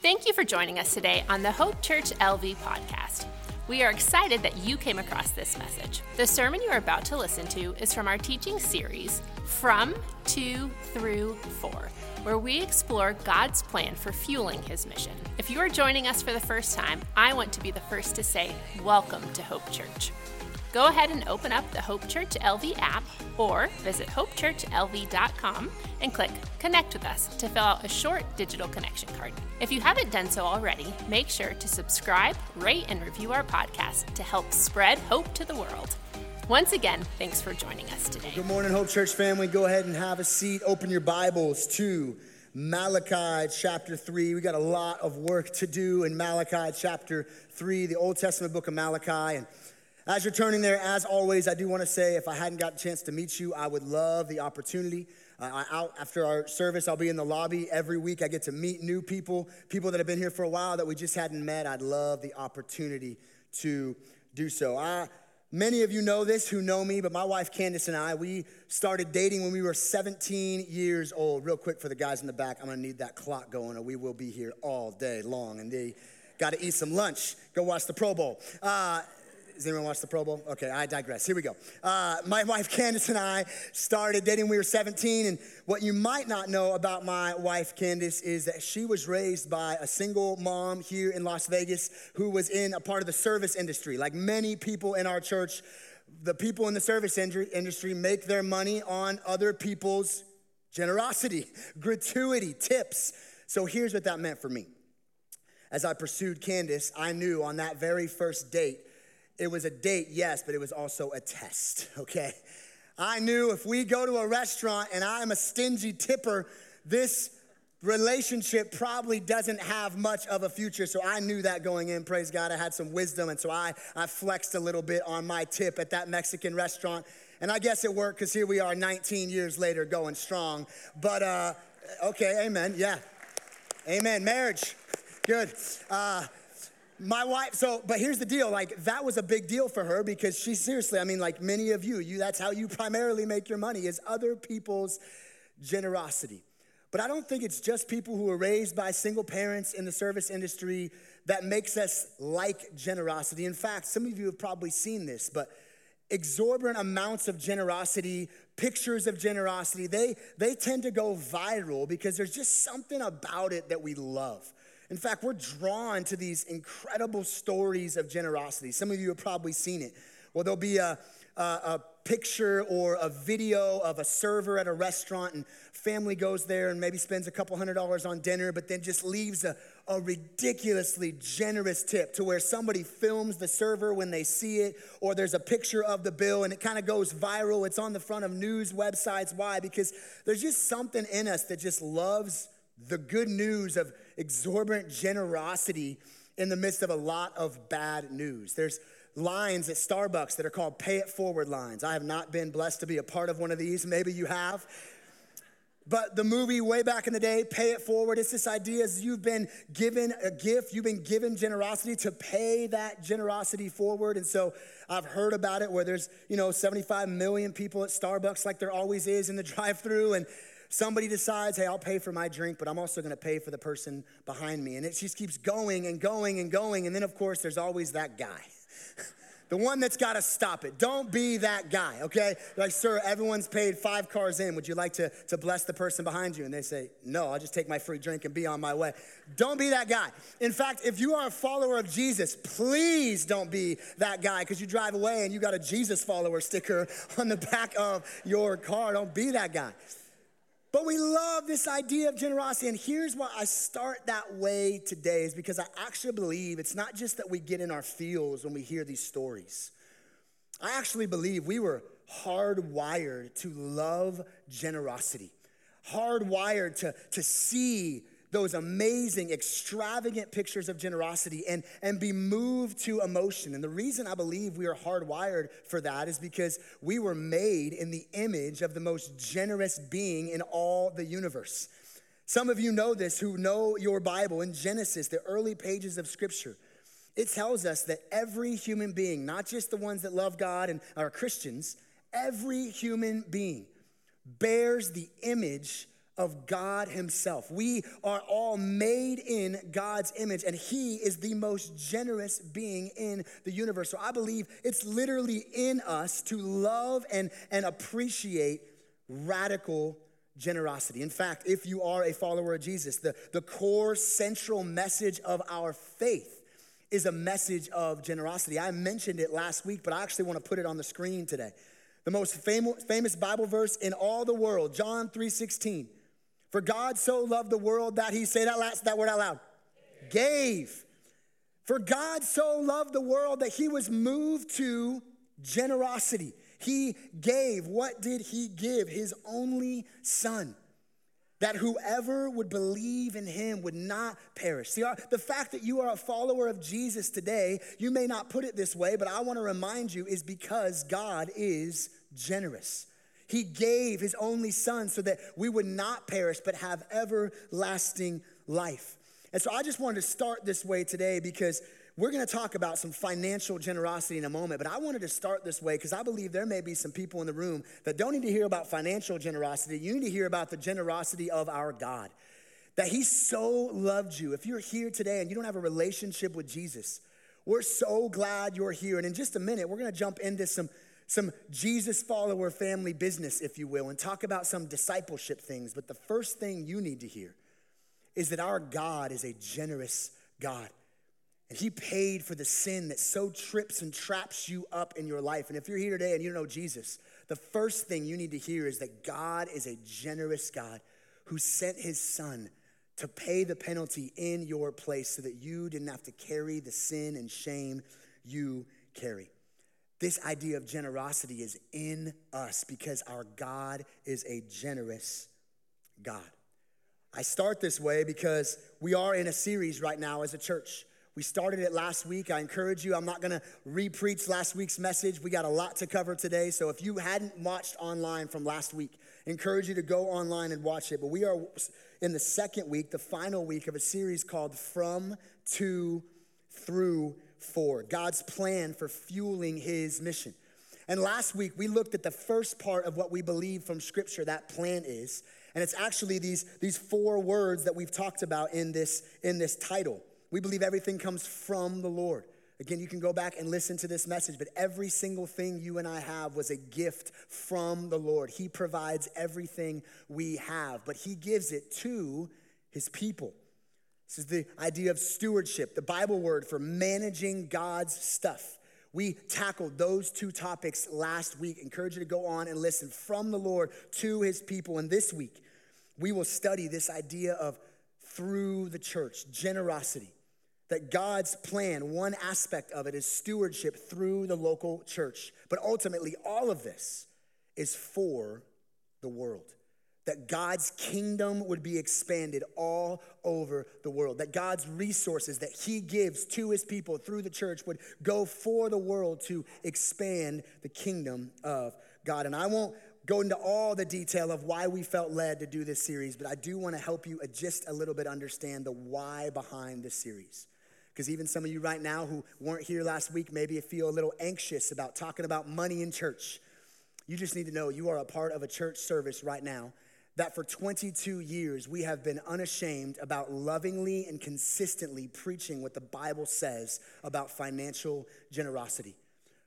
Thank you for joining us today on the Hope Church LV podcast. We are excited that you came across this message. The sermon you are about to listen to is from our teaching series, From, To, Through, For, where we explore God's plan for fueling his mission. If you are joining us for the first time, I want to be the first to say, Welcome to Hope Church. Go ahead and open up the Hope Church LV app or visit hopechurchlv.com and click Connect with Us to fill out a short digital connection card. If you haven't done so already, make sure to subscribe, rate, and review our podcast to help spread hope to the world. Once again, thanks for joining us today. Good morning, Hope Church family. Go ahead and have a seat. Open your Bibles to Malachi chapter 3. We got a lot of work to do in Malachi chapter 3, the Old Testament book of Malachi. And as you're turning there, as always, I do want to say if I hadn't got a chance to meet you, I would love the opportunity. Uh, out after our service, I'll be in the lobby every week. I get to meet new people, people that have been here for a while that we just hadn't met. I'd love the opportunity to do so. I, many of you know this who know me, but my wife Candace and I, we started dating when we were 17 years old. Real quick for the guys in the back, I'm gonna need that clock going, or we will be here all day long. And they got to eat some lunch, go watch the Pro Bowl. Uh, does anyone watch the Pro Bowl? Okay, I digress. Here we go. Uh, my wife Candace and I started dating when we were 17. And what you might not know about my wife Candace is that she was raised by a single mom here in Las Vegas who was in a part of the service industry. Like many people in our church, the people in the service industry make their money on other people's generosity, gratuity, tips. So here's what that meant for me. As I pursued Candace, I knew on that very first date it was a date, yes, but it was also a test, okay? I knew if we go to a restaurant and I'm a stingy tipper, this relationship probably doesn't have much of a future. So I knew that going in. Praise God. I had some wisdom. And so I, I flexed a little bit on my tip at that Mexican restaurant. And I guess it worked because here we are 19 years later going strong. But uh, okay, amen. Yeah. Amen. Marriage. Good. Uh, my wife so but here's the deal like that was a big deal for her because she seriously i mean like many of you you that's how you primarily make your money is other people's generosity. But i don't think it's just people who are raised by single parents in the service industry that makes us like generosity. In fact some of you have probably seen this but exorbitant amounts of generosity pictures of generosity they they tend to go viral because there's just something about it that we love in fact, we're drawn to these incredible stories of generosity. Some of you have probably seen it. Well, there'll be a, a, a picture or a video of a server at a restaurant, and family goes there and maybe spends a couple hundred dollars on dinner, but then just leaves a, a ridiculously generous tip to where somebody films the server when they see it, or there's a picture of the bill and it kind of goes viral. It's on the front of news websites. Why? Because there's just something in us that just loves the good news of exorbitant generosity in the midst of a lot of bad news. There's lines at Starbucks that are called pay it forward lines. I have not been blessed to be a part of one of these. Maybe you have. But the movie way back in the day, Pay It Forward, it's this idea as you've been given a gift, you've been given generosity to pay that generosity forward. And so I've heard about it where there's, you know, 75 million people at Starbucks like there always is in the drive through and somebody decides, hey, I'll pay for my drink, but I'm also gonna pay for the person behind me. And it just keeps going and going and going. And then, of course, there's always that guy. the one that's got to stop it. Don't be that guy, okay? Like, sir, everyone's paid five cars in. Would you like to, to bless the person behind you? And they say, no, I'll just take my free drink and be on my way. Don't be that guy. In fact, if you are a follower of Jesus, please don't be that guy because you drive away and you got a Jesus follower sticker on the back of your car. Don't be that guy. But we love this idea of generosity. And here's why I start that way today is because I actually believe it's not just that we get in our feels when we hear these stories. I actually believe we were hardwired to love generosity, hardwired to, to see those amazing, extravagant pictures of generosity and, and be moved to emotion. And the reason I believe we are hardwired for that is because we were made in the image of the most generous being in all the universe. Some of you know this who know your Bible in Genesis, the early pages of Scripture. It tells us that every human being, not just the ones that love God and are Christians, every human being bears the image of God Himself. We are all made in God's image, and He is the most generous being in the universe. So I believe it's literally in us to love and, and appreciate radical generosity. In fact, if you are a follower of Jesus, the, the core central message of our faith is a message of generosity. I mentioned it last week, but I actually want to put it on the screen today. The most famous, famous Bible verse in all the world, John 3:16. For God so loved the world that he say that last that word out loud. Gave. For God so loved the world that he was moved to generosity. He gave. What did he give? His only son. That whoever would believe in him would not perish. See, uh, the fact that you are a follower of Jesus today, you may not put it this way, but I want to remind you is because God is generous. He gave his only son so that we would not perish but have everlasting life. And so I just wanted to start this way today because we're going to talk about some financial generosity in a moment, but I wanted to start this way because I believe there may be some people in the room that don't need to hear about financial generosity. You need to hear about the generosity of our God. That He so loved you. If you're here today and you don't have a relationship with Jesus, we're so glad you're here. And in just a minute, we're going to jump into some some Jesus follower family business, if you will, and talk about some discipleship things. But the first thing you need to hear is that our God is a generous God. And he paid for the sin that so trips and traps you up in your life. And if you're here today and you don't know Jesus, the first thing you need to hear is that God is a generous God who sent his son to pay the penalty in your place so that you didn't have to carry the sin and shame you carry. This idea of generosity is in us because our God is a generous God. I start this way because we are in a series right now as a church. We started it last week. I encourage you, I'm not gonna re-preach last week's message. We got a lot to cover today. So if you hadn't watched online from last week, encourage you to go online and watch it. But we are in the second week, the final week of a series called From to Through for, God's plan for fueling his mission. And last week we looked at the first part of what we believe from scripture that plan is. And it's actually these, these four words that we've talked about in this, in this title. We believe everything comes from the Lord. Again, you can go back and listen to this message, but every single thing you and I have was a gift from the Lord. He provides everything we have, but He gives it to His people. This is the idea of stewardship, the Bible word for managing God's stuff. We tackled those two topics last week. Encourage you to go on and listen from the Lord to his people. And this week, we will study this idea of through the church, generosity. That God's plan, one aspect of it is stewardship through the local church. But ultimately, all of this is for the world that God's kingdom would be expanded all over the world, that God's resources that He gives to His people through the church would go for the world to expand the kingdom of God. And I won't go into all the detail of why we felt led to do this series, but I do want to help you just a little bit understand the why behind this series. Because even some of you right now who weren't here last week maybe feel a little anxious about talking about money in church. You just need to know you are a part of a church service right now that for 22 years we have been unashamed about lovingly and consistently preaching what the Bible says about financial generosity.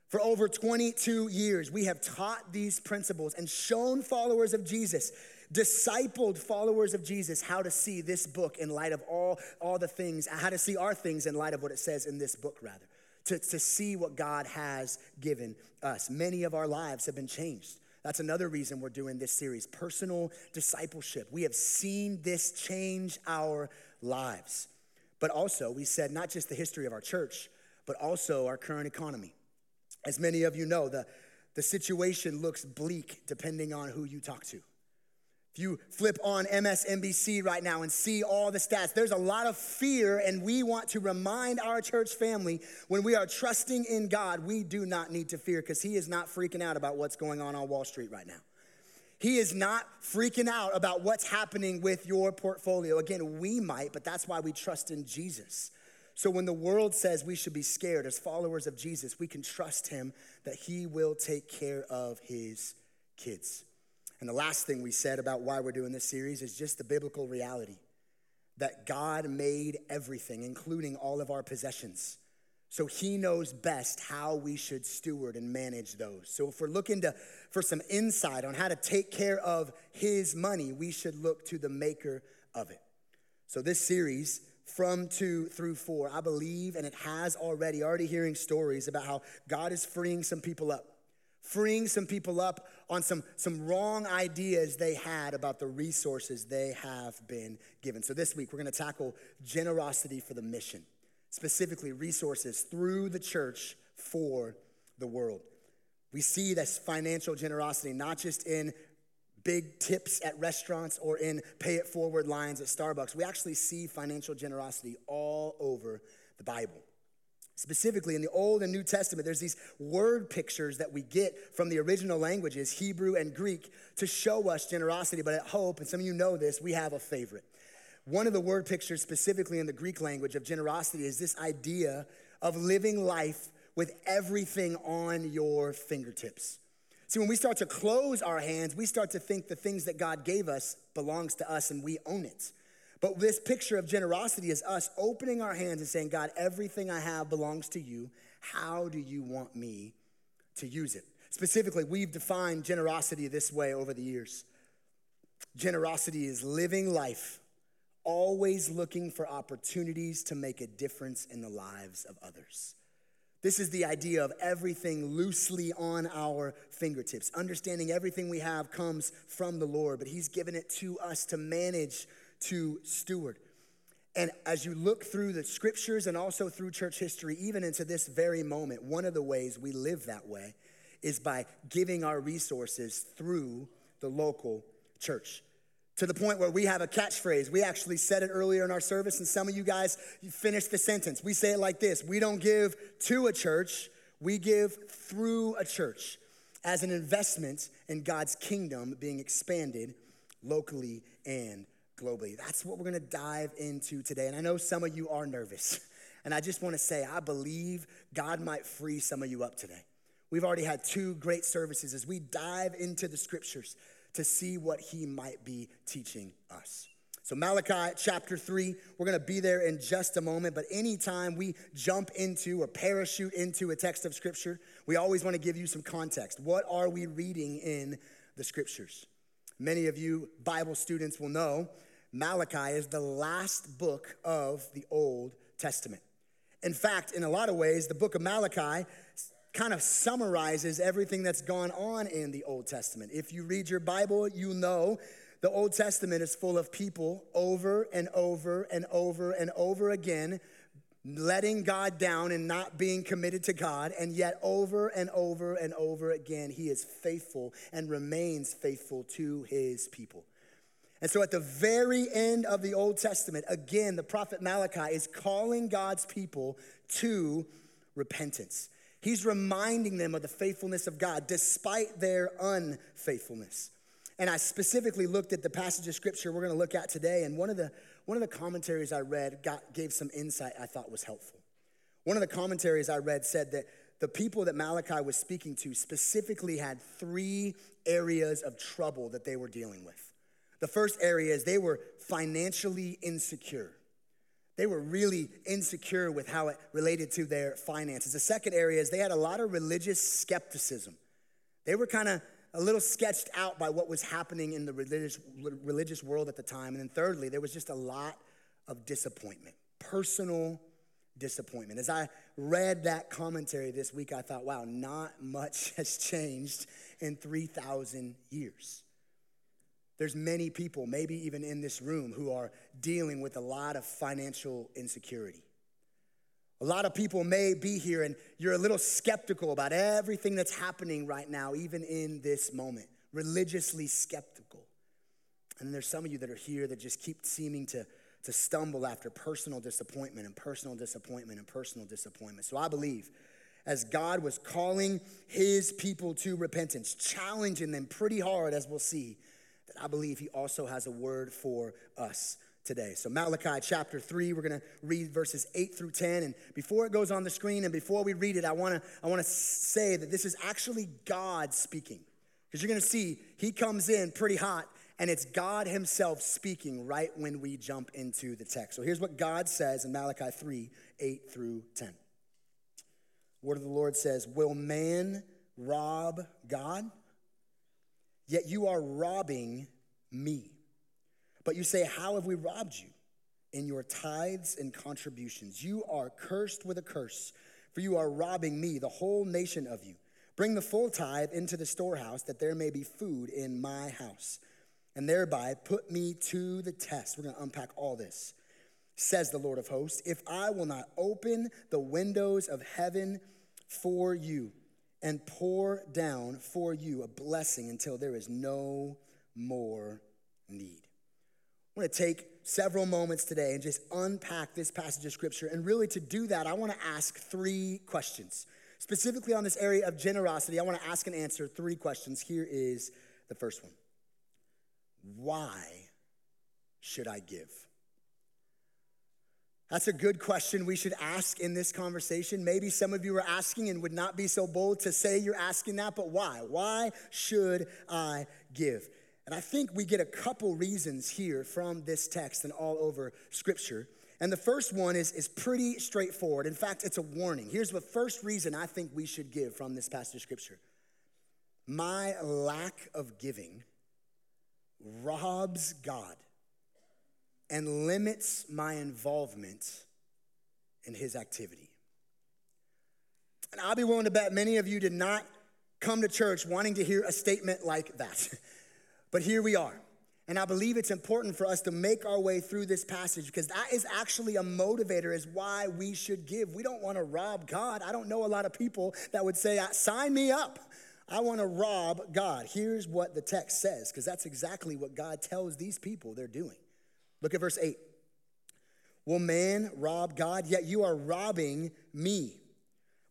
For over 22 years, we have taught these principles and shown followers of Jesus, discipled followers of Jesus, how to see this book in light of all, all the things, how to see our things in light of what it says in this book, rather, to, to see what God has given us. Many of our lives have been changed that's another reason we're doing this series personal discipleship. We have seen this change our lives. But also, we said not just the history of our church, but also our current economy. As many of you know, the, the situation looks bleak depending on who you talk to. If you flip on MSNBC right now and see all the stats, there's a lot of fear, and we want to remind our church family when we are trusting in God, we do not need to fear because He is not freaking out about what's going on on Wall Street right now. He is not freaking out about what's happening with your portfolio. Again, we might, but that's why we trust in Jesus. So when the world says we should be scared as followers of Jesus, we can trust Him that He will take care of His kids. And the last thing we said about why we're doing this series is just the biblical reality that God made everything, including all of our possessions. So he knows best how we should steward and manage those. So if we're looking to, for some insight on how to take care of his money, we should look to the maker of it. So this series, from To Through For, I believe, and it has already, already hearing stories about how God is freeing some people up, freeing some people up on some, some wrong ideas they had about the resources they have been given. So this week, we're gonna tackle generosity for the mission specifically resources through the church for the world. We see this financial generosity not just in big tips at restaurants or in pay it forward lines at Starbucks. We actually see financial generosity all over the Bible. Specifically, in the Old and New Testament, there's these word pictures that we get from the original languages, Hebrew and Greek, to show us generosity. But at Hope, and some of you know this, we have a favorite. One of the word pictures, specifically in the Greek language of generosity, is this idea of living life with everything on your fingertips. See, when we start to close our hands, we start to think the things that God gave us belongs to us and we own it. But this picture of generosity is us opening our hands and saying, God, everything I have belongs to you. How do you want me to use it? Specifically, we've defined generosity this way over the years. Generosity is living life always looking for opportunities to make a difference in the lives of others. This is the idea of everything loosely on our fingertips. Understanding everything we have comes from the Lord, but He's given it to us to manage, to steward. And as you look through the scriptures and also through church history, even into this very moment, one of the ways we live that way is by giving our resources through the local church to the point where we have a catchphrase. We actually said it earlier in our service, and some of you guys finished the sentence. We say it like this We don't give to a church, we give through a church as an investment in God's kingdom being expanded locally and globally. That's what we're gonna dive into today. And I know some of you are nervous. And I just wanna say, I believe God might free some of you up today. We've already had two great services as we dive into the scriptures to see what he might be teaching us. So, Malachi chapter 3, we're gonna be there in just a moment, but anytime we jump into or parachute into a text of scripture, we always wanna give you some context. What are we reading in the scriptures? Many of you Bible students will know Malachi is the last book of the Old Testament. In fact, in a lot of ways, the book of Malachi kind of summarizes everything that's gone on in the Old Testament. If you read your Bible, you know the Old Testament is full of people over and over and over and over again letting God down and not being committed to God, and yet over and over and over again, He is faithful and remains faithful to His people. And so at the very end of the Old Testament, again, the prophet Malachi is calling God's people to repentance. He's reminding them of the faithfulness of God despite their unfaithfulness. And I specifically looked at the passage of scripture we're going to look at today, and one of the one of the commentaries I read got, gave some insight I thought was helpful. One of the commentaries I read said that the people that Malachi was speaking to specifically had three areas of trouble that they were dealing with. The first area is they were financially insecure. They were really insecure with how it related to their finances. The second area is they had a lot of religious skepticism. They were kind of a little sketched out by what was happening in the religious, religious world at the time. And then thirdly, there was just a lot of disappointment, personal disappointment. As I read that commentary this week, I thought, wow, not much has changed in 3,000 years. There's many people, maybe even in this room, who are dealing with a lot of financial insecurity. A lot of people may be here and you're a little skeptical about everything that's happening right now, even in this moment, religiously skeptical. And there's some of you that are here that just keep seeming to, to stumble after personal disappointment and personal disappointment and personal disappointment. So I believe as God was calling his people to repentance, challenging them pretty hard, as we'll see, I believe he also has a word for us today. So, Malachi chapter 3, we're going to read verses 8 through 10. And before it goes on the screen and before we read it, I want to I want to say that this is actually God speaking. Because you're gonna see he comes in pretty hot, and it's God himself speaking right when we jump into the text. So here's what God says in Malachi 3 8 through 10. Word of the Lord says, Will man rob God? Yet you are robbing me. But you say, How have we robbed you? In your tithes and contributions. You are cursed with a curse, for you are robbing me, the whole nation of you. Bring the full tithe into the storehouse, that there may be food in my house, and thereby put me to the test. We're gonna unpack all this. Says the Lord of hosts, if I will not open the windows of heaven for you and pour down for you a blessing until there is no more need. I want to take several moments today and just unpack this passage of scripture. And really, to do that, I want to ask three questions. Specifically on this area of generosity, I want to ask and answer three questions. Here is the first one Why should I give? That's a good question we should ask in this conversation. Maybe some of you are asking and would not be so bold to say you're asking that, but why? Why should I give? And I think we get a couple reasons here from this text and all over Scripture. And the first one is, is pretty straightforward. In fact, it's a warning. Here's the first reason I think we should give from this passage of Scripture My lack of giving robs God and limits my involvement in his activity. And I'll be willing to bet many of you did not come to church wanting to hear a statement like that. but here we are. And I believe it's important for us to make our way through this passage because that is actually a motivator as why we should give. We don't want to rob God. I don't know a lot of people that would say, ah, sign me up. I want to rob God. Here's what the text says because that's exactly what God tells these people they're doing. Look at verse 8. Will man rob God? Yet you are robbing me.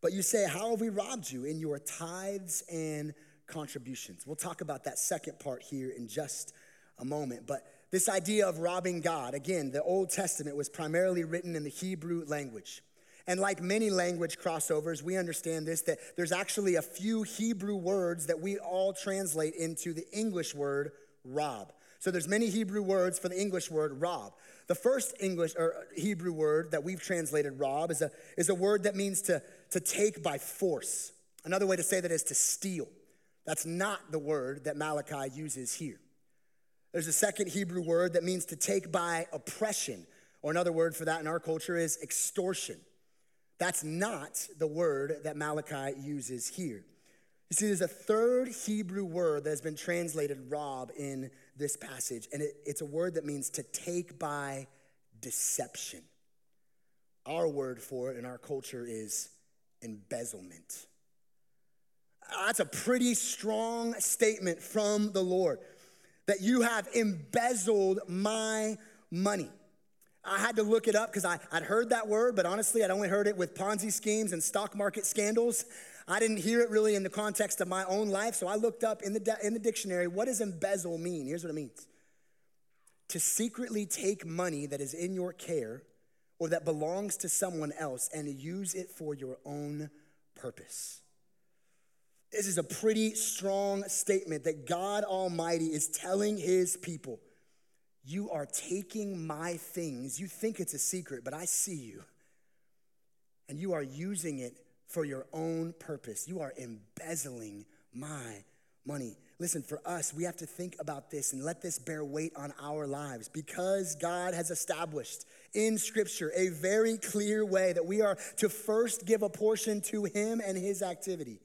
But you say, How have we robbed you? In your tithes and contributions. We'll talk about that second part here in just a moment. But this idea of robbing God, again, the Old Testament was primarily written in the Hebrew language. And like many language crossovers, we understand this that there's actually a few Hebrew words that we all translate into the English word rob. So there's many Hebrew words for the English word rob. The first English or uh, Hebrew word that we've translated rob is a, is a word that means to, to take by force. Another way to say that is to steal. That's not the word that Malachi uses here. There's a second Hebrew word that means to take by oppression, or another word for that in our culture is extortion. That's not the word that Malachi uses here. You see, there's a third Hebrew word that has been translated rob in this passage, and it, it's a word that means to take by deception. Our word for it in our culture is embezzlement. Ah, that's a pretty strong statement from the Lord that you have embezzled my money. I had to look it up because I'd heard that word, but honestly, I'd only heard it with Ponzi schemes and stock market scandals. I didn't hear it really in the context of my own life, so I looked up in the, in the dictionary what does embezzle mean? Here's what it means to secretly take money that is in your care or that belongs to someone else and use it for your own purpose. This is a pretty strong statement that God Almighty is telling his people. You are taking my things. You think it's a secret, but I see you. And you are using it for your own purpose. You are embezzling my money. Listen, for us, we have to think about this and let this bear weight on our lives because God has established in Scripture a very clear way that we are to first give a portion to Him and His activity.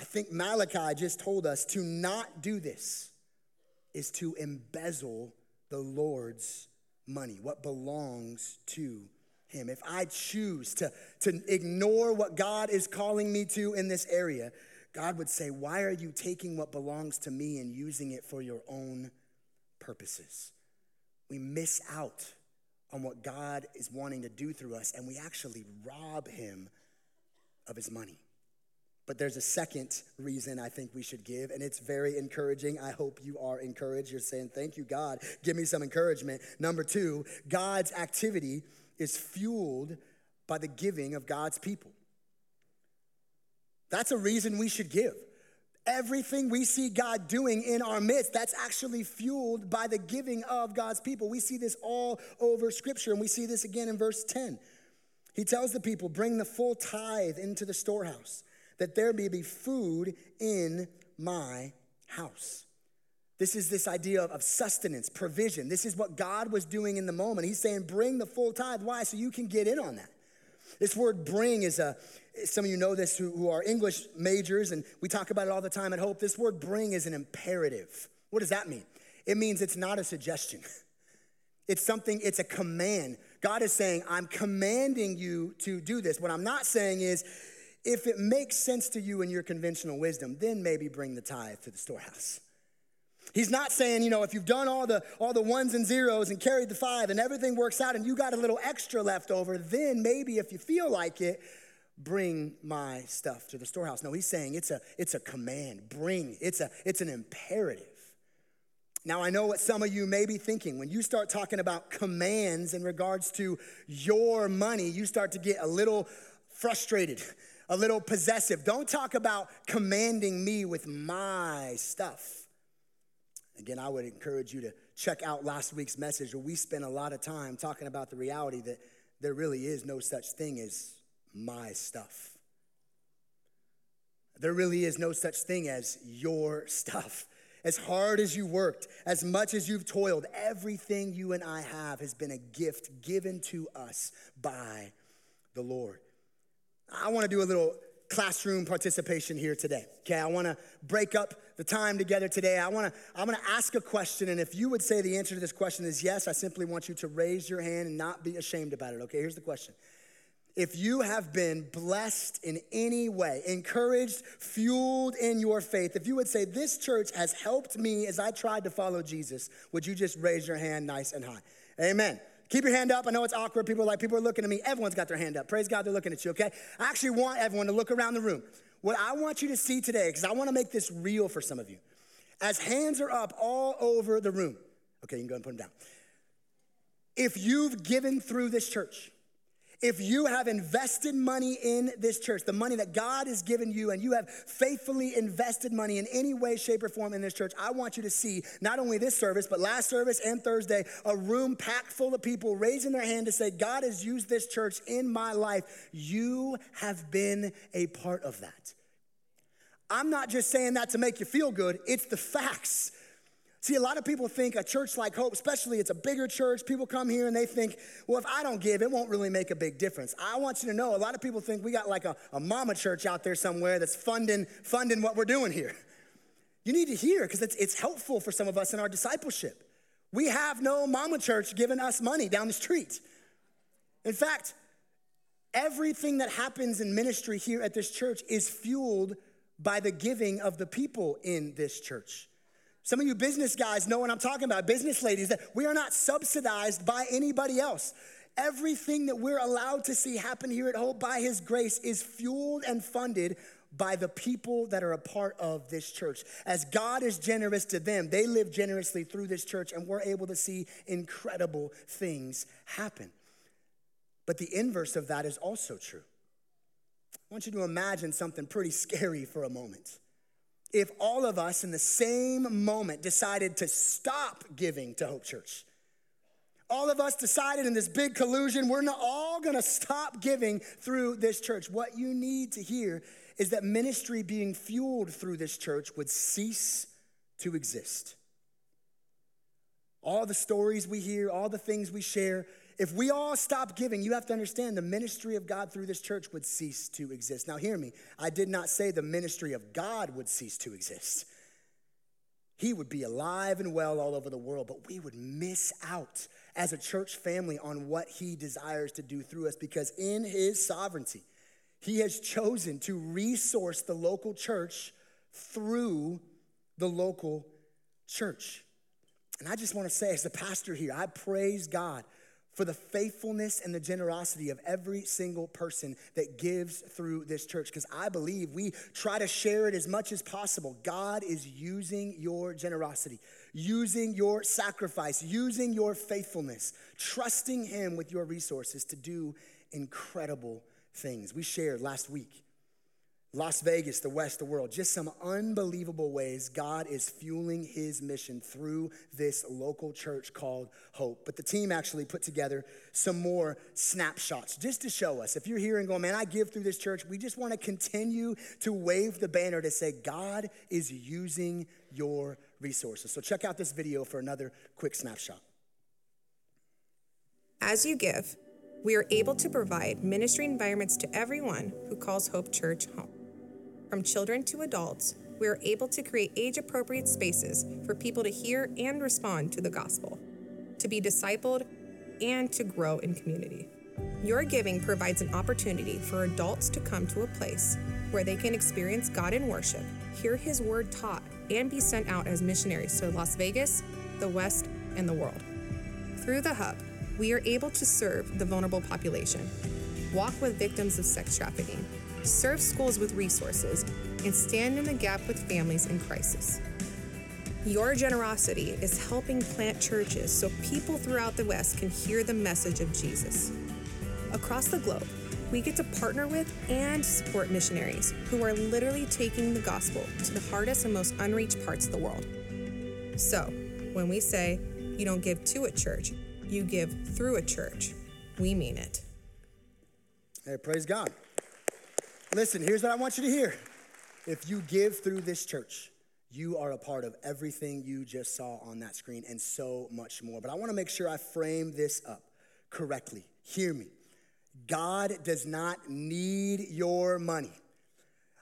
I think Malachi just told us to not do this is to embezzle the Lord's money, what belongs to him, if I choose to, to ignore what God is calling me to in this area, God would say, Why are you taking what belongs to me and using it for your own purposes? We miss out on what God is wanting to do through us, and we actually rob him of his money. But there's a second reason I think we should give, and it's very encouraging. I hope you are encouraged. You're saying, Thank you, God. Give me some encouragement. Number two, God's activity is fueled by the giving of God's people. That's a reason we should give. Everything we see God doing in our midst, that's actually fueled by the giving of God's people. We see this all over Scripture, and we see this again in verse 10. He tells the people, Bring the full tithe into the storehouse, that there may be food in my house. This is this idea of sustenance, provision. This is what God was doing in the moment. He's saying, Bring the full tithe. Why? So you can get in on that. This word bring is a, some of you know this who, who are English majors, and we talk about it all the time at Hope. This word bring is an imperative. What does that mean? It means it's not a suggestion, it's something, it's a command. God is saying, I'm commanding you to do this. What I'm not saying is, if it makes sense to you in your conventional wisdom, then maybe bring the tithe to the storehouse. He's not saying, you know, if you've done all the all the ones and zeros and carried the five and everything works out and you got a little extra left over, then maybe if you feel like it, bring my stuff to the storehouse. No, he's saying it's a it's a command. Bring. It's a it's an imperative. Now I know what some of you may be thinking. When you start talking about commands in regards to your money, you start to get a little frustrated, a little possessive. Don't talk about commanding me with my stuff. Again, I would encourage you to check out last week's message where we spent a lot of time talking about the reality that there really is no such thing as my stuff. There really is no such thing as your stuff. As hard as you worked, as much as you've toiled, everything you and I have has been a gift given to us by the Lord. I want to do a little classroom participation here today. Okay, I want to break up the time together today. I want to I'm going to ask a question and if you would say the answer to this question is yes, I simply want you to raise your hand and not be ashamed about it. Okay, here's the question. If you have been blessed in any way, encouraged, fueled in your faith, if you would say, This church has helped me as I tried to follow Jesus, would you just raise your hand nice and high? Amen. Keep your hand up. I know it's awkward. People are like, people are looking at me. Everyone's got their hand up. Praise God, they're looking at you, okay? I actually want everyone to look around the room. What I want you to see today, because I want to make this real for some of you, as hands are up all over the room. Okay, you can go and put them down. If you've given through this church, if you have invested money in this church, the money that God has given you, and you have faithfully invested money in any way, shape, or form in this church, I want you to see not only this service, but last service and Thursday, a room packed full of people raising their hand to say, God has used this church in my life. You have been a part of that. I'm not just saying that to make you feel good, it's the facts. See, a lot of people think a church like Hope, especially it's a bigger church, people come here and they think, well, if I don't give, it won't really make a big difference. I want you to know a lot of people think we got like a, a mama church out there somewhere that's funding, funding what we're doing here. You need to hear because it's, it's helpful for some of us in our discipleship. We have no mama church giving us money down the street. In fact, everything that happens in ministry here at this church is fueled by the giving of the people in this church. Some of you business guys know what I'm talking about, business ladies, that we are not subsidized by anybody else. Everything that we're allowed to see happen here at Hope by His grace is fueled and funded by the people that are a part of this church. As God is generous to them, they live generously through this church, and we're able to see incredible things happen. But the inverse of that is also true. I want you to imagine something pretty scary for a moment if all of us in the same moment decided to stop giving to Hope Church. All of us decided in this big collusion, we're not all gonna stop giving through this church. What you need to hear is that ministry being fueled through this church would cease to exist. All the stories we hear, all the things we share, if we all stop giving, you have to understand the ministry of God through this church would cease to exist. Now, hear me. I did not say the ministry of God would cease to exist. He would be alive and well all over the world, but we would miss out as a church family on what He desires to do through us because in His sovereignty, He has chosen to resource the local church through the local church. And I just want to say, as the pastor here, I praise God for the faithfulness and the generosity of every single person that gives through this church because I believe we try to share it as much as possible. God is using your generosity, using your sacrifice, using your faithfulness, trusting Him with your resources to do incredible things. We shared last week Las Vegas, the West, the world, just some unbelievable ways God is fueling his mission through this local church called Hope. But the team actually put together some more snapshots just to show us. If you're here and going, man, I give through this church, we just want to continue to wave the banner to say, God is using your resources. So check out this video for another quick snapshot. As you give, we are able to provide ministry environments to everyone who calls Hope Church home. From children to adults, we are able to create age appropriate spaces for people to hear and respond to the gospel, to be discipled, and to grow in community. Your giving provides an opportunity for adults to come to a place where they can experience God in worship, hear His word taught, and be sent out as missionaries to Las Vegas, the West, and the world. Through the Hub, we are able to serve the vulnerable population, walk with victims of sex trafficking, serve schools with resources, and stand in the gap with families in crisis. Your generosity is helping plant churches so people throughout the West can hear the message of Jesus. Across the globe, we get to partner with and support missionaries who are literally taking the gospel to the hardest and most unreached parts of the world. So, when we say you don't give to a church, you give through a church, we mean it. Hey, praise God. Listen, here's what I want you to hear. If you give through this church, you are a part of everything you just saw on that screen and so much more. But I want to make sure I frame this up correctly. Hear me. God does not need your money.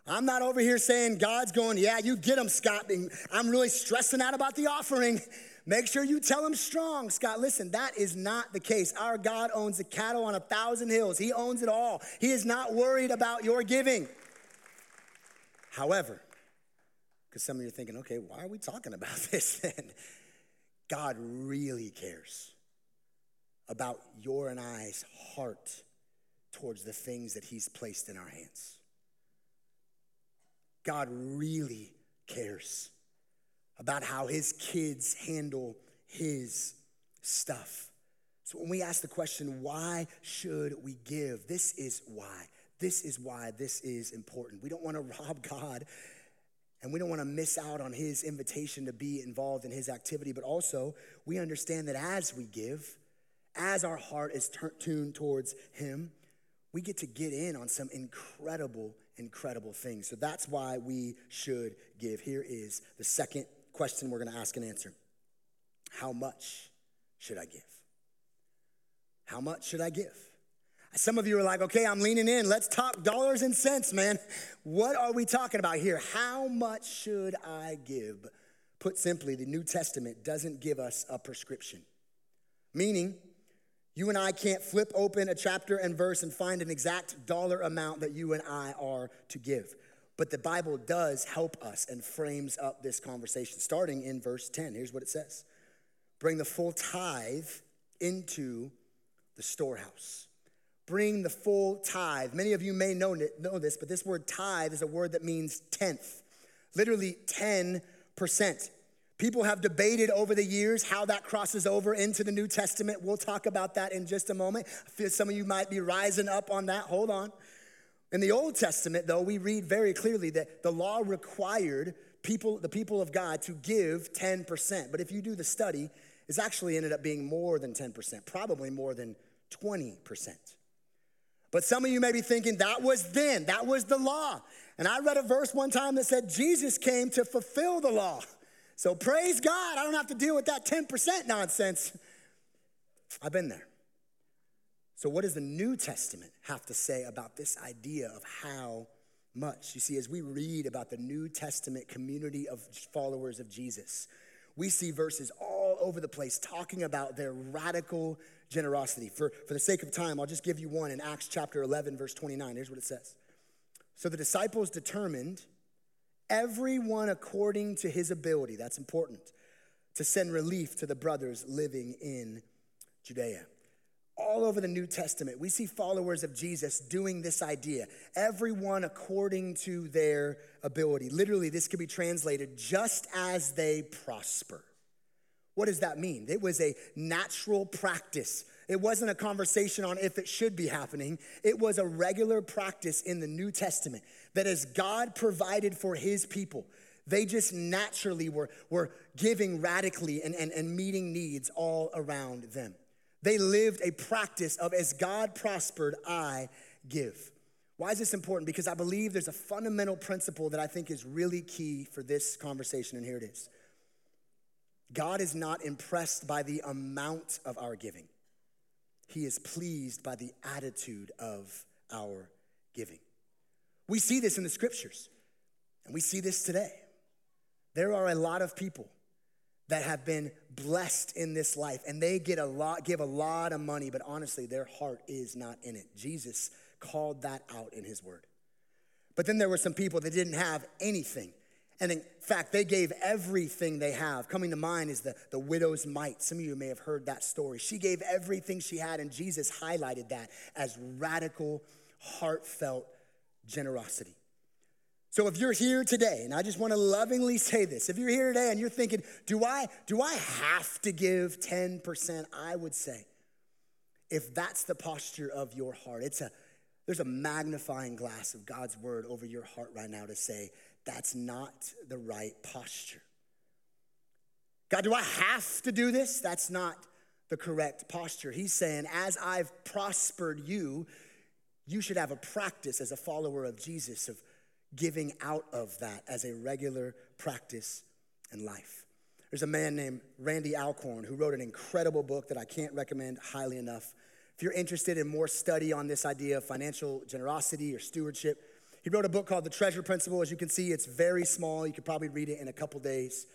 I'm not over here saying God's going, yeah, you get them, Scott. I'm really stressing out about the offering. Make sure you tell him strong, Scott. Listen, that is not the case. Our God owns the cattle on a thousand hills, He owns it all. He is not worried about your giving. However, because some of you are thinking, okay, why are we talking about this then? God really cares about your and I's heart towards the things that He's placed in our hands. God really cares about how his kids handle his stuff. So when we ask the question, why should we give? This is why. This is why this is important. We don't want to rob God and we don't want to miss out on his invitation to be involved in his activity, but also we understand that as we give, as our heart is tuned towards him, we get to get in on some incredible, incredible things. So that's why we should give. Here is the second question we're going to ask and answer How much should I give? How much should I give? Some of you are like, okay, I'm leaning in. Let's talk dollars and cents, man. What are we talking about here? How much should I give? Put simply, the New Testament doesn't give us a prescription. Meaning, you and I can't flip open a chapter and verse and find an exact dollar amount that you and I are to give. But the Bible does help us and frames up this conversation. Starting in verse 10, here's what it says Bring the full tithe into the storehouse. Bring the full tithe. Many of you may know, know this, but this word tithe is a word that means tenth, literally 10%. People have debated over the years how that crosses over into the New Testament. We'll talk about that in just a moment. I feel some of you might be rising up on that. Hold on. In the Old Testament, though, we read very clearly that the law required people, the people of God to give 10%. But if you do the study, it's actually ended up being more than 10%, probably more than 20%. But some of you may be thinking that was then, that was the law. And I read a verse one time that said Jesus came to fulfill the law. So praise God, I don't have to deal with that 10% nonsense. I've been there. So, what does the New Testament have to say about this idea of how much? You see, as we read about the New Testament community of followers of Jesus, we see verses all over the place talking about their radical generosity. For, for the sake of time, I'll just give you one in Acts chapter 11, verse 29. Here's what it says So the disciples determined, everyone according to his ability, that's important, to send relief to the brothers living in Judea all over the New Testament, we see followers of Jesus doing this idea, everyone according to their ability. Literally, this could be translated just as they prosper. What does that mean? It was a natural practice It wasn't a conversation on if it should be happening. It was a regular practice in the New Testament that as God provided for his people, they just naturally were, were giving radically and, and, and meeting needs all around them. They lived a practice of as God prospered, I give. Why is this important? Because I believe there's a fundamental principle that I think is really key for this conversation, and here it is God is not impressed by the amount of our giving, He is pleased by the attitude of our giving. We see this in the scriptures, and we see this today. There are a lot of people that have been blessed in this life. And they get a lot give a lot of money but honestly their heart is not in it. Jesus called that out in his word. But then there were some people that didn't have anything. And in fact they gave everything they have. Coming to mind is the, the widow's mite. Some of you may have heard that story. She gave everything she had and jesus highlighted that as radical heartfelt generosity so if you're here today, and I just want to lovingly say this, if you're here today and you're thinking, do I, do I have to give 10%? I would say, if that's the posture of your heart, it's a there's a magnifying glass of God's word over your heart right now to say, that's not the right posture. God, do I have to do this? That's not the correct posture. He's saying, as I've prospered you, you should have a practice as a follower of Jesus of giving out of that as a regular practice in life. There's a man named Randy Alcorn who wrote an incredible book that I can't recommend highly enough. If you're interested in more study on this idea of financial generosity or stewardship, he wrote a book called The Treasure Principle. As you can see, it's very small. You could probably read it in a couple days.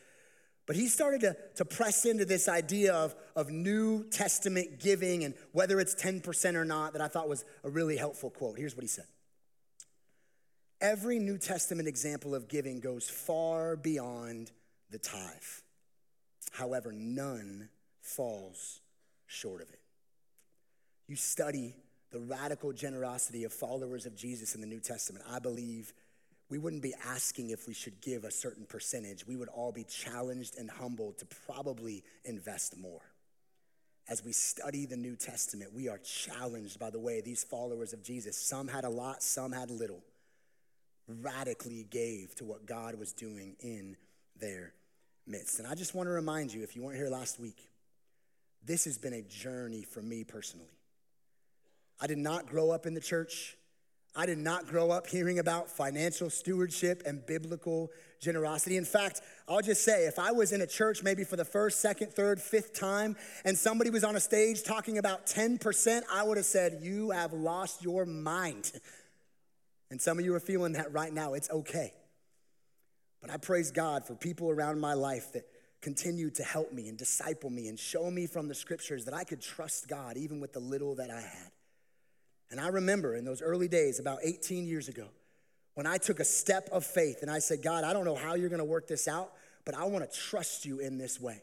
But he started to, to press into this idea of, of New Testament giving and whether it's 10% or not, that I thought was a really helpful quote. Here's what he said Every New Testament example of giving goes far beyond the tithe. However, none falls short of it. You study the radical generosity of followers of Jesus in the New Testament. I believe we wouldn't be asking if we should give a certain percentage. We would all be challenged and humbled to probably invest more. As we study the New Testament, we are challenged by the way these followers of Jesus, some had a lot, some had little radically gave to what God was doing in their midst. And I just want to remind you, if you weren't here last week, this has been a journey for me personally. I did not grow up in the church. I did not grow up hearing about financial stewardship and biblical generosity. In fact, I'll just say if I was in a church maybe for the first, second, third, fifth time and somebody was on a stage talking about 10%, I would have said, You have lost your mind. And some of you are feeling that right now. It's okay. But I praise God for people around my life that continue to help me and disciple me and show me from the scriptures that I could trust God even with the little that I had. And I remember in those early days, about 18 years ago, when I took a step of faith and I said, God, I don't know how you're gonna work this out, but I wanna trust you in this way.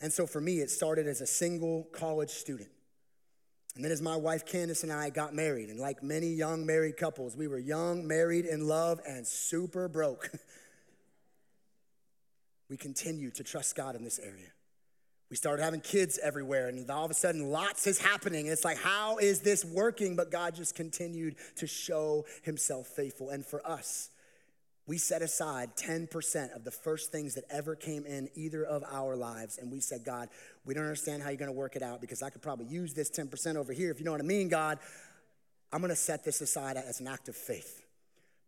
And so for me, it started as a single college student. And then as my wife Candace and I got married, and like many young married couples, we were young, married, in love, and super broke. we continued to trust God in this area. We started having kids everywhere, and all of a sudden, lots is happening. And it's like, how is this working? But God just continued to show himself faithful. And for us, we set aside 10% of the first things that ever came in either of our lives. And we said, God, we don't understand how you're going to work it out because I could probably use this 10% over here. If you know what I mean, God, I'm going to set this aside as an act of faith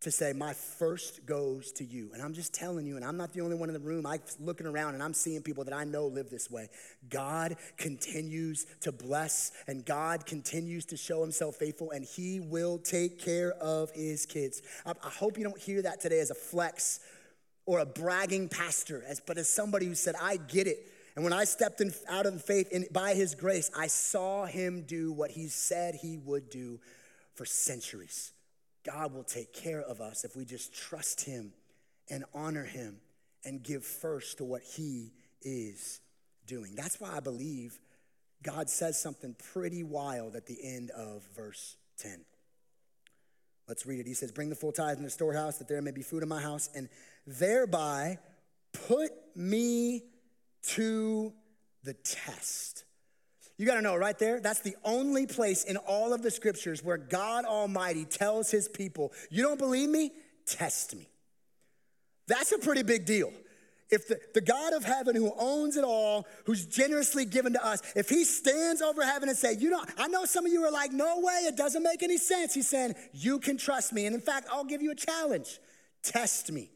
to say, My first goes to you. And I'm just telling you, and I'm not the only one in the room. I'm looking around and I'm seeing people that I know live this way. God continues to bless and God continues to show himself faithful, and he will take care of his kids. I, I hope you don't hear that today as a flex or a bragging pastor, as, but as somebody who said, I get it. And when I stepped in, out of the faith in, by his grace, I saw him do what he said he would do for centuries. God will take care of us if we just trust Him and honor Him and give first to what He is doing. That's why I believe God says something pretty wild at the end of verse 10. Let's read it. He says, Bring the full tithe in the storehouse that there may be food in my house, and thereby put me to the test. You got to know right there, that's the only place in all of the scriptures where God Almighty tells his people, You don't believe me? Test me. That's a pretty big deal. If the, the God of heaven who owns it all, who's generously given to us, if he stands over heaven and say, you know, I know some of you are like, no way, it doesn't make any sense. He's saying, you can trust me. And in fact, I'll give you a challenge. Test me.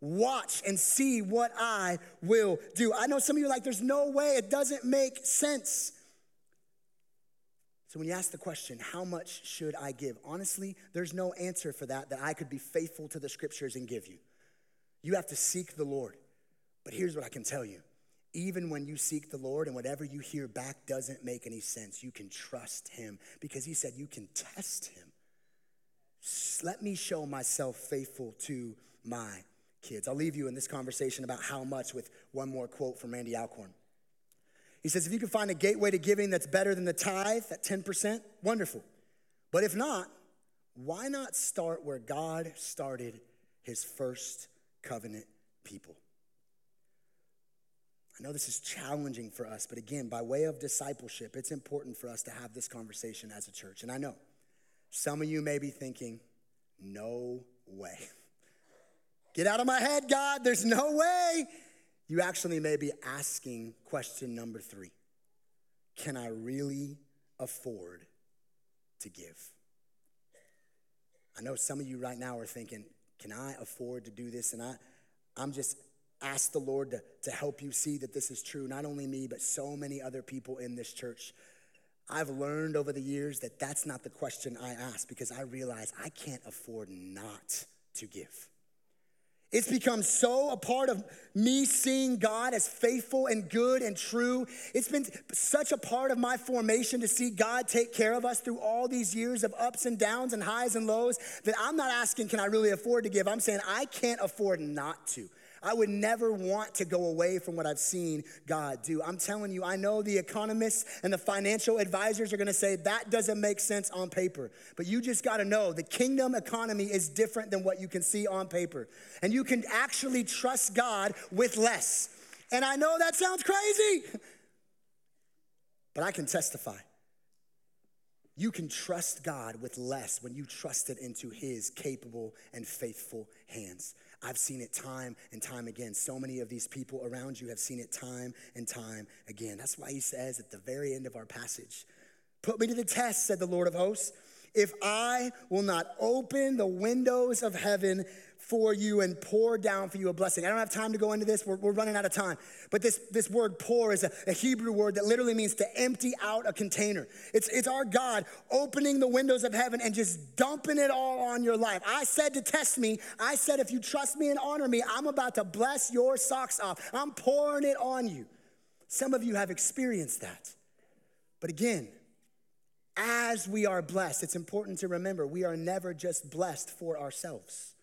Watch and see what I will do. I know some of you are like, there's no way, it doesn't make sense. When you ask the question, how much should I give? Honestly, there's no answer for that that I could be faithful to the scriptures and give you. You have to seek the Lord. But here's what I can tell you even when you seek the Lord and whatever you hear back doesn't make any sense, you can trust Him because He said you can test Him. Let me show myself faithful to my kids. I'll leave you in this conversation about how much with one more quote from Randy Alcorn. He says, if you can find a gateway to giving that's better than the tithe at 10%, wonderful. But if not, why not start where God started his first covenant people? I know this is challenging for us, but again, by way of discipleship, it's important for us to have this conversation as a church. And I know some of you may be thinking, no way. Get out of my head, God, there's no way. You actually may be asking question number three Can I really afford to give? I know some of you right now are thinking, Can I afford to do this? And I, I'm just ask the Lord to, to help you see that this is true, not only me, but so many other people in this church. I've learned over the years that that's not the question I ask because I realize I can't afford not to give. It's become so a part of me seeing God as faithful and good and true. It's been such a part of my formation to see God take care of us through all these years of ups and downs and highs and lows that I'm not asking, can I really afford to give? I'm saying, I can't afford not to. I would never want to go away from what I've seen God do. I'm telling you, I know the economists and the financial advisors are gonna say that doesn't make sense on paper. But you just gotta know the kingdom economy is different than what you can see on paper. And you can actually trust God with less. And I know that sounds crazy, but I can testify. You can trust God with less when you trust it into His capable and faithful hands. I've seen it time and time again. So many of these people around you have seen it time and time again. That's why he says at the very end of our passage, Put me to the test, said the Lord of hosts, if I will not open the windows of heaven for you and pour down for you a blessing. I don't have time to go into this, we're, we're running out of time. But this, this word pour is a, a, Hebrew word that literally means to empty out a container. It's, it's our God opening the windows of heaven and just dumping it all on your life. I said to test me, I said, if you trust me and honor me, I'm about to bless your socks off. I'm pouring it on you. Some of you have experienced that. But again, as we are blessed, it's important to remember we are never just blessed for ourselves.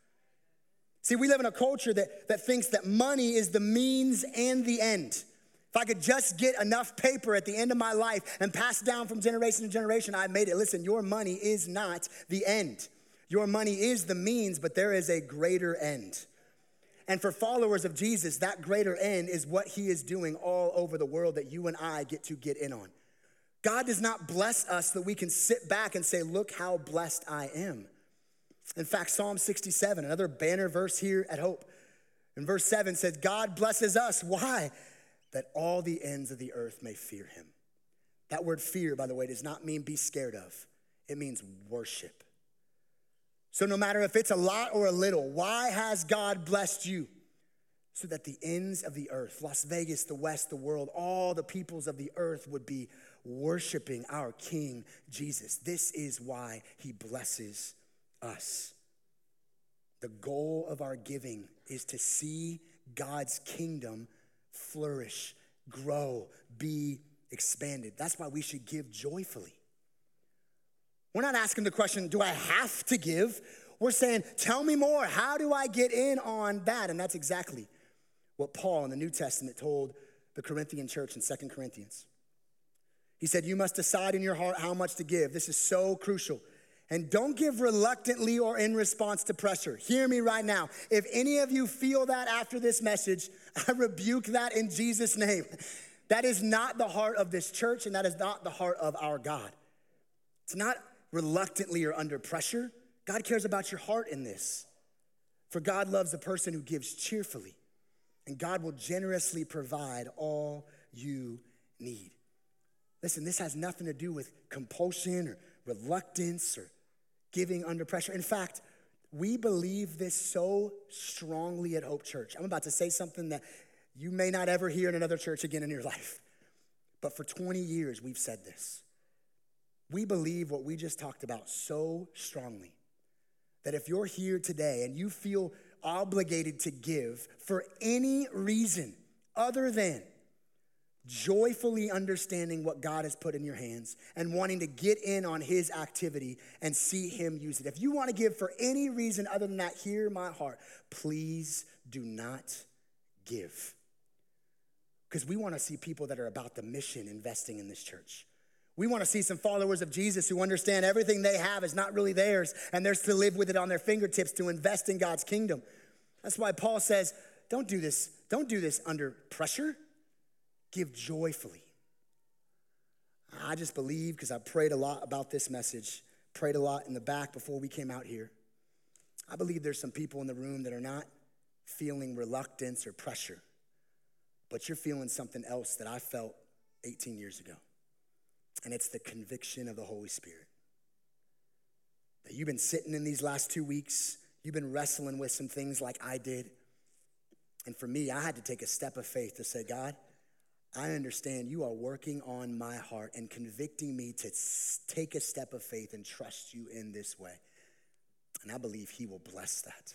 See, we live in a culture that, that thinks that money is the means and the end. If I could just get enough paper at the end of my life and pass down from generation to generation, I made it. Listen, your money is not the end. Your money is the means, but there is a greater end. And for followers of Jesus, that greater end is what he is doing all over the world that you and I get to get in on. God does not bless us that we can sit back and say, Look how blessed I am. In fact, Psalm 67, another banner verse here at Hope, in verse 7 says, God blesses us. Why? That all the ends of the earth may fear him. That word fear, by the way, does not mean be scared of, it means worship. So, no matter if it's a lot or a little, why has God blessed you? So that the ends of the earth, Las Vegas, the West, the world, all the peoples of the earth would be worshiping our King Jesus. This is why he blesses us. The goal of our giving is to see God's kingdom flourish, grow, be expanded. That's why we should give joyfully. We're not asking the question, do I have to give? We're saying, tell me more. How do I get in on that? And that's exactly what Paul in the New Testament told the Corinthian church in Second Corinthians. He said, You must decide in your heart how much to give. This is so crucial. And don't give reluctantly or in response to pressure. Hear me right now. If any of you feel that after this message, I rebuke that in Jesus' name. That is not the heart of this church, and that is not the heart of our God. It's not reluctantly or under pressure. God cares about your heart in this. For God loves a person who gives cheerfully, and God will generously provide all you need. Listen, this has nothing to do with compulsion or reluctance or giving under pressure. In fact, we believe this so strongly at Hope Church. I'm about to say something that you may not ever hear in another church again in your life. But for 20 years, we've said this. We believe what we just talked about so strongly that if you're here today and you feel obligated to give for any reason other than joyfully understanding what God has put in your hands and wanting to get in on his activity and see him use it. If you want to give for any reason other than that, hear my heart. Please do not give. Because we want to see people that are about the mission investing in this church. We want to see some followers of Jesus who understand everything they have is not really theirs and they're to live with it on their fingertips to invest in God's kingdom. That's why Paul says, don't do this, don't do this under pressure. Give joyfully. I just believe because I prayed a lot about this message, prayed a lot in the back before we came out here. I believe there's some people in the room that are not feeling reluctance or pressure, but you're feeling something else that I felt 18 years ago and it's the conviction of the Holy Spirit. That you've been sitting in these last two weeks, you've been wrestling with some things like I did. And for me, I had to take a step of faith to say, God, I understand you are working on my heart and convicting me to take a step of faith and trust you in this way. And I believe He will bless that.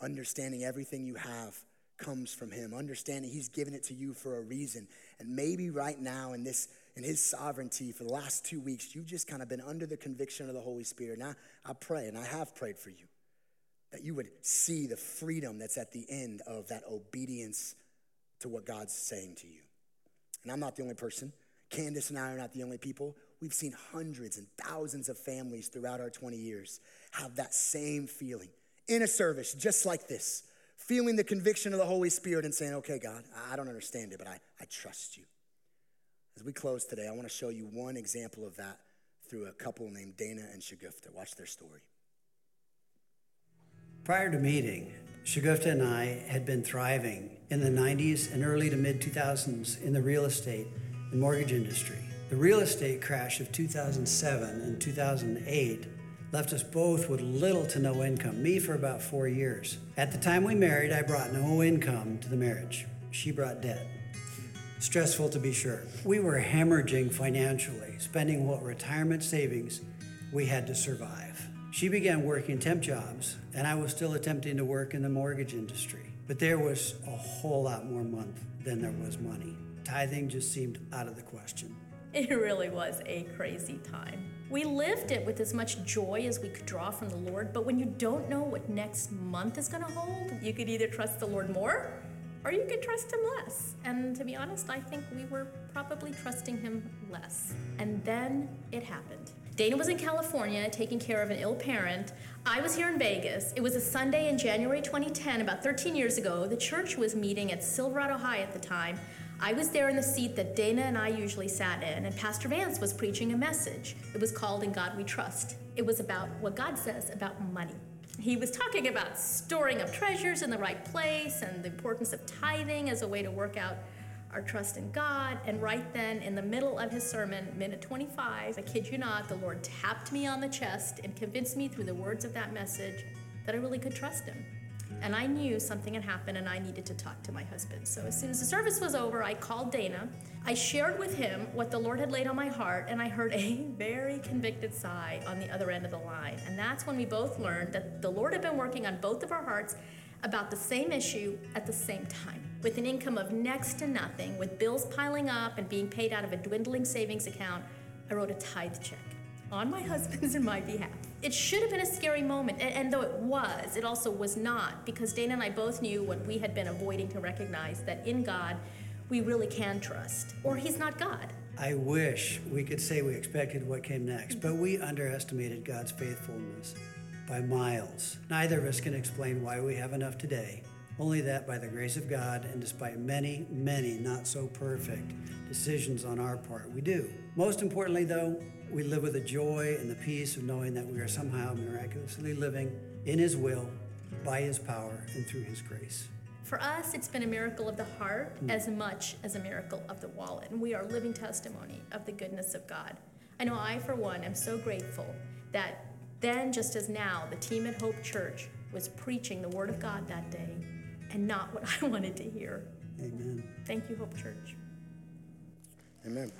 Understanding everything you have comes from Him, understanding He's given it to you for a reason. And maybe right now in this in his sovereignty for the last two weeks, you've just kind of been under the conviction of the Holy Spirit. Now I pray, and I have prayed for you, that you would see the freedom that's at the end of that obedience to what God's saying to you. And I'm not the only person. Candace and I are not the only people. We've seen hundreds and thousands of families throughout our 20 years have that same feeling in a service just like this, feeling the conviction of the Holy Spirit and saying, okay, God, I don't understand it, but I, I trust you. As we close today, I want to show you one example of that through a couple named Dana and Shagufta. Watch their story. Prior to meeting, Shagufta and I had been thriving in the 90s and early to mid 2000s in the real estate and mortgage industry. The real estate crash of 2007 and 2008 left us both with little to no income, me for about four years. At the time we married, I brought no income to the marriage. She brought debt. Stressful to be sure. We were hemorrhaging financially, spending what retirement savings we had to survive. She began working temp jobs, and I was still attempting to work in the mortgage industry. But there was a whole lot more month than there was money. Tithing just seemed out of the question. It really was a crazy time. We lived it with as much joy as we could draw from the Lord, but when you don't know what next month is going to hold, you could either trust the Lord more or you could trust him less. And to be honest, I think we were probably trusting him less. And then it happened. Dana was in California taking care of an ill parent. I was here in Vegas. It was a Sunday in January 2010, about 13 years ago. The church was meeting at Silverado High at the time. I was there in the seat that Dana and I usually sat in, and Pastor Vance was preaching a message. It was called In God We Trust. It was about what God says about money he was talking about storing up treasures in the right place and the importance of tithing as a way to work out our trust in God. And right then, in the middle of his sermon, minute 25, I kid you not, the Lord tapped me on the chest and convinced me through the words of that message that I really could trust him. And I knew something had happened and I needed to talk to my husband. So as soon as the service was over, I called Dana. I shared with him what the Lord had laid on my heart, and I heard a very convicted sigh on the other end of the line. And that's when we both learned that the Lord had been working on both of our hearts about the same issue at the same time. With an income of next to nothing, with bills piling up and being paid out of a dwindling savings account, I wrote a tithe check on my husband's and my behalf. It should have been a scary moment, and, and, though it was, it also was not, because Dana and I both knew what we had been avoiding to recognize that in God, we really can trust, or He's not God. I wish we could say we expected what came next, but we underestimated God's faithfulness by miles. Neither of us can explain why we have enough today Only that by the grace of God and despite many, many not so perfect decisions on our part, we do. Most importantly, though, we live with the joy and the peace of knowing that we are somehow miraculously living in His will, by His power, and through His grace. For us, it's been a miracle of the heart hmm. as much as a miracle of the wallet, and we are living testimony of the goodness of God. I know I, for one, am so grateful that then, just as now, the team at Hope Church was preaching the Word of God that day and not what I wanted to hear. Amen. Thank you, Hope Church. Amen.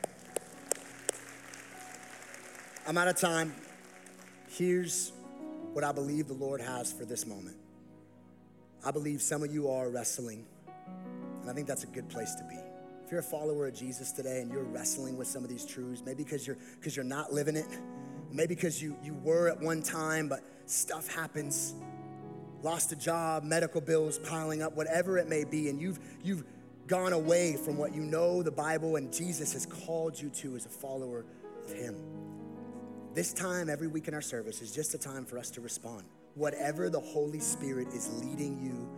I'm out of time. Here's what I believe the Lord has for this moment. I believe some of you are wrestling, and I think that's a good place to be. If you're a follower of Jesus today and you're wrestling with some of these truths, maybe because you're because you're not living it, maybe because you you were at one time, but stuff happens, lost a job, medical bills piling up, whatever it may be, and you've you've gone away from what you know the Bible and Jesus has called you to as a follower of Him. This time, every week in our service, is just a time for us to respond. Whatever the Holy Spirit is leading you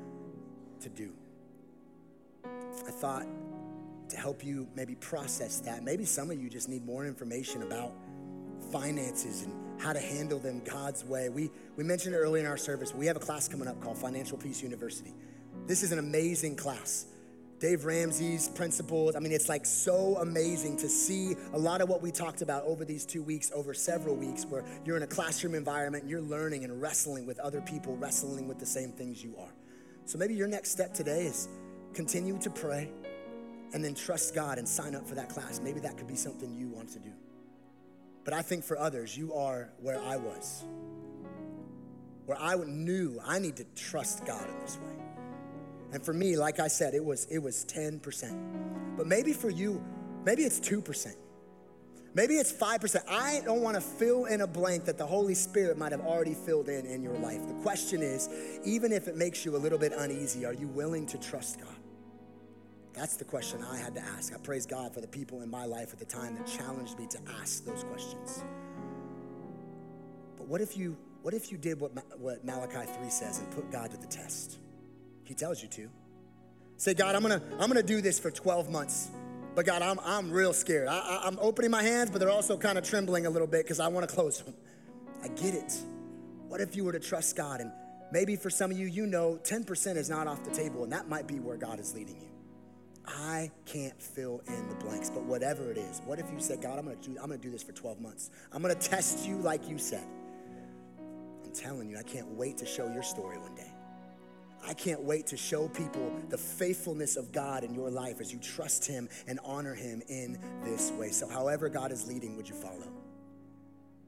to do. I thought to help you maybe process that, maybe some of you just need more information about finances and how to handle them God's way. We, we mentioned earlier in our service. We have a class coming up called Financial Peace University. This is an amazing class. Dave Ramsey's principles. I mean, it's like so amazing to see a lot of what we talked about over these two weeks, over several weeks, where you're in a classroom environment you're learning and wrestling with other people, wrestling with the same things you are. So maybe your next step today is continue to pray and then trust God and sign up for that class. Maybe that could be something you want to do. But I think for others, you are where I was, where I knew I need to trust God in this way. And for me, like I said, it was it was 10%. But maybe for you, maybe it's 2%. Maybe it's 5%. I don't want to fill in a blank that the Holy Spirit might have already filled in in your life. The question is, even if it makes you a little bit uneasy, are you willing to trust God? That's the question I had to ask. I praise God for the people in my life at the time that challenged me to ask those questions. But what if you what if you did what, what Malachi 3 says and put God to the test? He tells you to. Say, God, I'm gonna, I'm gonna do this for 12 months. But God, I'm, I'm real scared. I, I'm opening my hands, but they're also kind of trembling a little bit because I want to close them. I get it. What if you were to trust God? And maybe for some of you, you know 10% is not off the table, and that might be where God is leading you. I can't fill in the blanks, but whatever it is, what if you said, God, I'm gonna do, I'm gonna do this for 12 months. I'm gonna test you like you said. I'm telling you, I can't wait to show your story one day. I can't wait to show people the faithfulness of God in your life as you trust Him and honor Him in this way. So, however God is leading, would you follow?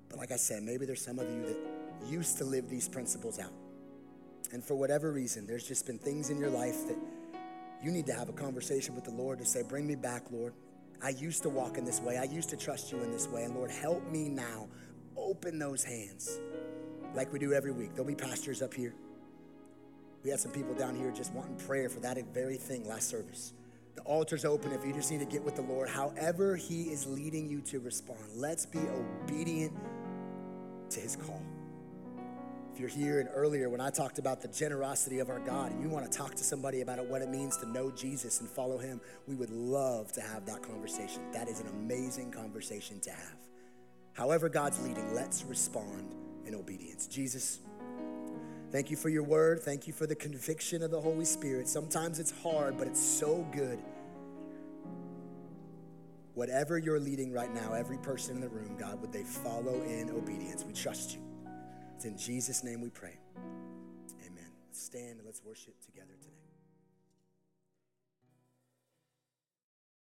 But, like I said, maybe there's some of you that used to live these principles out. And for whatever reason, there's just been things in your life that you need to have a conversation with the Lord to say, Bring me back, Lord. I used to walk in this way. I used to trust you in this way. And Lord, help me now. Open those hands like we do every week. There'll be pastors up here. We had some people down here just wanting prayer for that very thing last service. The altar's open if you just need to get with the Lord. However, He is leading you to respond, let's be obedient to His call. If you're here and earlier when I talked about the generosity of our God and you want to talk to somebody about what it means to know Jesus and follow Him, we would love to have that conversation. That is an amazing conversation to have. However, God's leading, let's respond in obedience. Jesus, Thank you for your word. Thank you for the conviction of the Holy Spirit. Sometimes it's hard, but it's so good. Whatever you're leading right now, every person in the room, God, would they follow in obedience? We trust you. It's in Jesus' name we pray. Amen. Stand and let's worship together today.